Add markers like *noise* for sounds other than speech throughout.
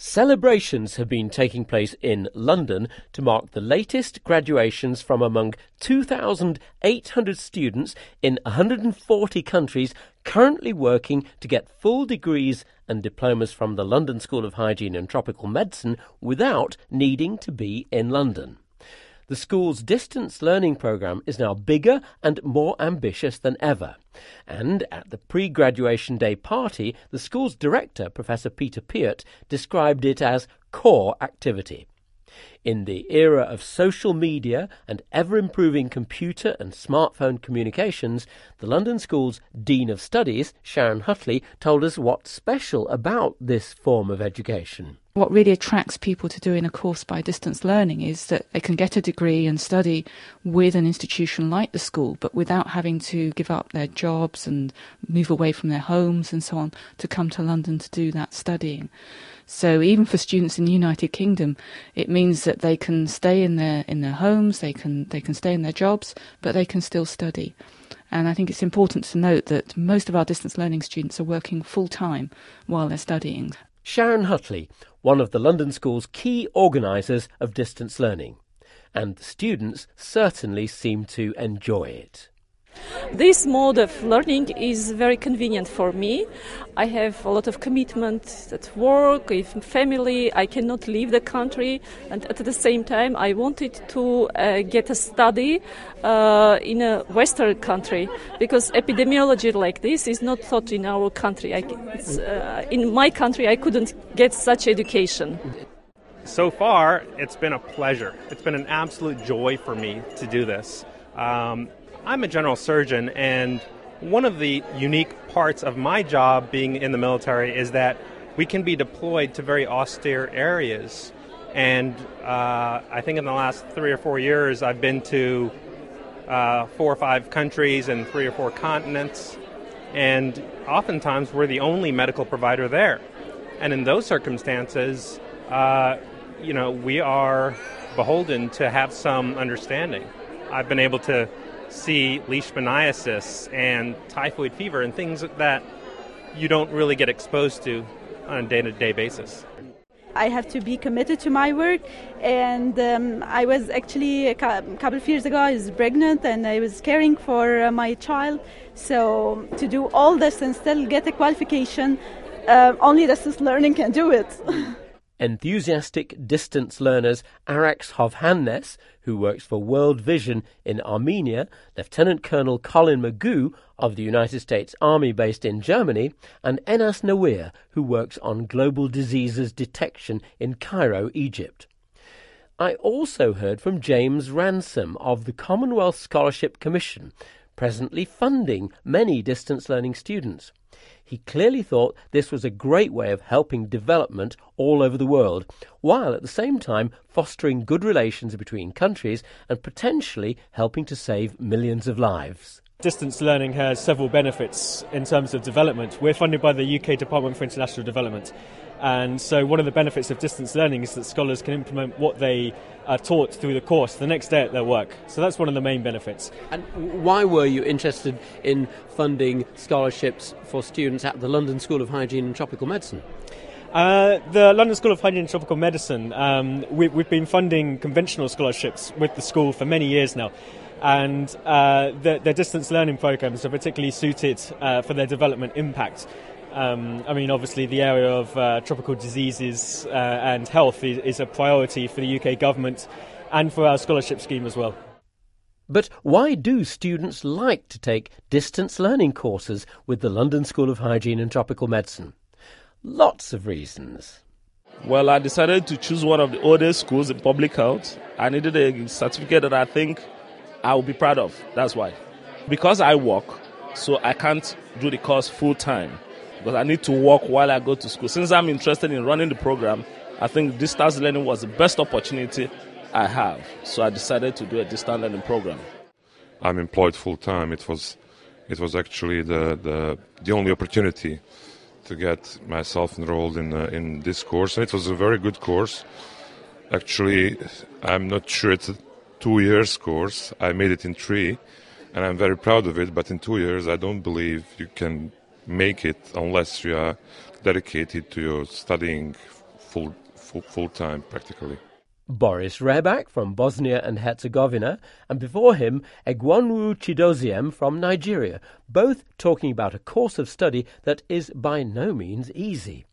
Celebrations have been taking place in London to mark the latest graduations from among 2,800 students in 140 countries currently working to get full degrees and diplomas from the London School of Hygiene and Tropical Medicine without needing to be in London. The school's distance learning programme is now bigger and more ambitious than ever. And at the pre graduation day party, the school's director, Professor Peter Piot, described it as core activity. In the era of social media and ever improving computer and smartphone communications, the London School's Dean of Studies, Sharon Huttly, told us what's special about this form of education what really attracts people to doing a course by distance learning is that they can get a degree and study with an institution like the school, but without having to give up their jobs and move away from their homes and so on to come to London to do that studying. So even for students in the United Kingdom, it means that they can stay in their in their homes, they can they can stay in their jobs, but they can still study. And I think it's important to note that most of our distance learning students are working full time while they're studying. Sharon Huttly, one of the London School's key organisers of distance learning. And the students certainly seem to enjoy it. This mode of learning is very convenient for me. I have a lot of commitment at work, with family. I cannot leave the country, and at the same time, I wanted to uh, get a study uh, in a Western country because epidemiology like this is not taught in our country. I, uh, in my country, I couldn't get such education. So far, it's been a pleasure. It's been an absolute joy for me to do this. Um, I'm a general surgeon, and one of the unique parts of my job being in the military is that we can be deployed to very austere areas. And uh, I think in the last three or four years, I've been to uh, four or five countries and three or four continents. And oftentimes, we're the only medical provider there. And in those circumstances, uh, you know, we are beholden to have some understanding. I've been able to see leishmaniasis and typhoid fever and things that you don't really get exposed to on a day to day basis. I have to be committed to my work, and um, I was actually a couple of years ago. I was pregnant and I was caring for uh, my child. So to do all this and still get a qualification, uh, only distance learning can do it. *laughs* enthusiastic distance learners Arax Hovhannes, who works for World Vision in Armenia, Lieutenant Colonel Colin Magoo of the United States Army based in Germany, and Enas Nawir, who works on global diseases detection in Cairo, Egypt. I also heard from James Ransom of the Commonwealth Scholarship Commission, presently funding many distance learning students. He clearly thought this was a great way of helping development all over the world, while at the same time fostering good relations between countries and potentially helping to save millions of lives. Distance learning has several benefits in terms of development. We're funded by the UK Department for International Development. And so, one of the benefits of distance learning is that scholars can implement what they are taught through the course the next day at their work. So, that's one of the main benefits. And why were you interested in funding scholarships for students at the London School of Hygiene and Tropical Medicine? Uh, the London School of Hygiene and Tropical Medicine, um, we, have been funding conventional scholarships with the school for many years now and uh, their, their, distance learning programs are particularly suited uh, for their development impact. Um, I mean, obviously, the area of uh, tropical diseases uh, and health is, is, a priority for the UK government and for our scholarship scheme as well. But why do students like to take distance learning courses with the London School of Hygiene and Tropical Medicine? Lots of reasons. Well, I decided to choose one of the oldest schools in public health. I needed a certificate that I think I will be proud of. That's why. Because I work, so I can't do the course full time because I need to work while I go to school. Since I'm interested in running the program, I think distance learning was the best opportunity I have. So I decided to do a distance learning program. I'm employed full time. It was it was actually the, the the only opportunity to get myself enrolled in uh, in this course, and it was a very good course. Actually, I'm not sure it's two years course. I made it in three, and I'm very proud of it. But in two years, I don't believe you can make it unless you are dedicated to your studying full, full, full time practically. Boris Rebak from Bosnia and Herzegovina, and before him, Egwonwu Chidoziem from Nigeria, both talking about a course of study that is by no means easy.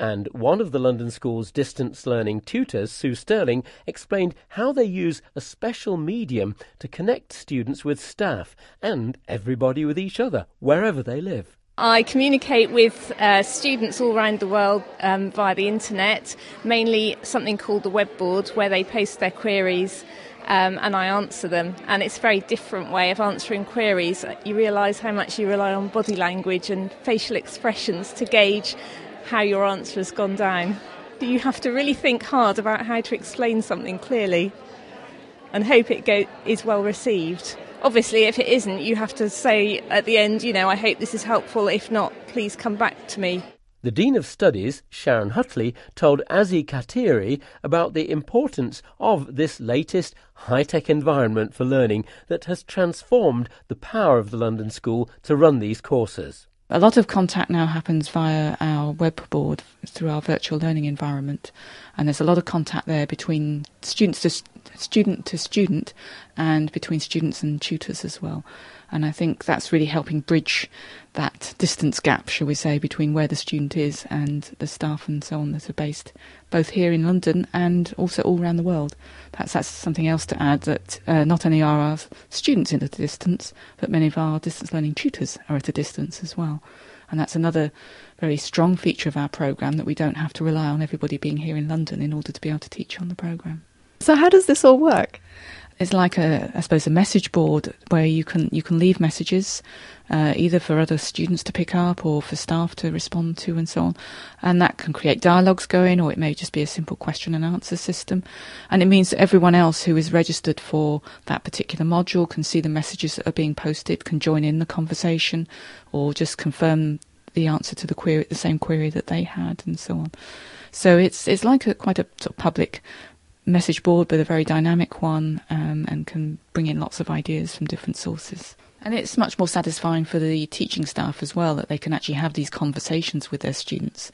And one of the London School's distance learning tutors, Sue Sterling, explained how they use a special medium to connect students with staff and everybody with each other, wherever they live. I communicate with uh, students all around the world um, via the internet, mainly something called the web board, where they post their queries um, and I answer them. And it's a very different way of answering queries. You realise how much you rely on body language and facial expressions to gauge how your answer has gone down. You have to really think hard about how to explain something clearly and hope it go- is well received. Obviously, if it isn't, you have to say at the end, you know, I hope this is helpful. If not, please come back to me. The Dean of Studies, Sharon Huttly, told Azi Katiri about the importance of this latest high tech environment for learning that has transformed the power of the London School to run these courses. A lot of contact now happens via our web board through our virtual learning environment, and there's a lot of contact there between students to student to student, and between students and tutors as well. And I think that's really helping bridge that distance gap, shall we say, between where the student is and the staff and so on that are based both here in London and also all around the world. Perhaps that's something else to add that uh, not only are our students in a distance, but many of our distance learning tutors are at a distance as well. And that's another very strong feature of our programme that we don't have to rely on everybody being here in London in order to be able to teach on the programme. So, how does this all work? It's like a, I suppose, a message board where you can you can leave messages, uh, either for other students to pick up or for staff to respond to, and so on. And that can create dialogues going, or it may just be a simple question and answer system. And it means that everyone else who is registered for that particular module can see the messages that are being posted, can join in the conversation, or just confirm the answer to the query, the same query that they had, and so on. So it's it's like a quite a sort of public message board, but a very dynamic one, um, and can bring in lots of ideas from different sources. And it's much more satisfying for the teaching staff as well that they can actually have these conversations with their students.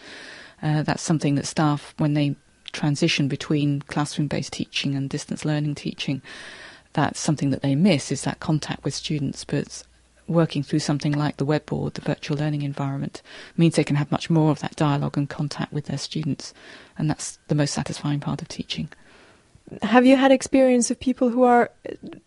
Uh, that's something that staff, when they transition between classroom based teaching and distance learning teaching, that's something that they miss is that contact with students. But working through something like the web board, the virtual learning environment, means they can have much more of that dialogue and contact with their students. And that's the most satisfying part of teaching have you had experience of people who are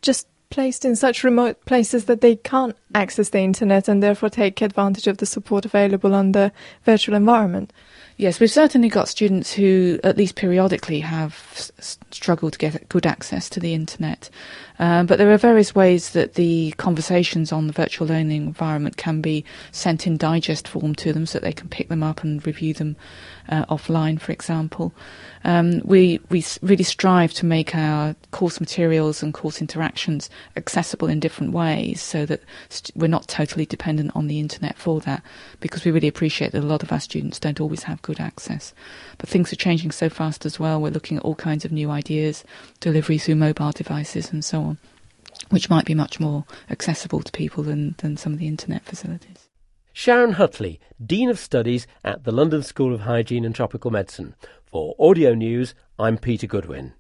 just placed in such remote places that they can't access the internet and therefore take advantage of the support available on the virtual environment? Yes, we've certainly got students who, at least periodically, have s- struggled to get good access to the internet. Um, but there are various ways that the conversations on the virtual learning environment can be sent in digest form to them so that they can pick them up and review them uh, offline, for example. Um, we we really strive to make our course materials and course interactions accessible in different ways, so that st- we're not totally dependent on the internet for that, because we really appreciate that a lot of our students don't always have good access. But things are changing so fast as well. We're looking at all kinds of new ideas, delivery through mobile devices, and so on, which might be much more accessible to people than, than some of the internet facilities. Sharon Huttly, Dean of Studies at the London School of Hygiene and Tropical Medicine. For Audio News, I'm Peter Goodwin.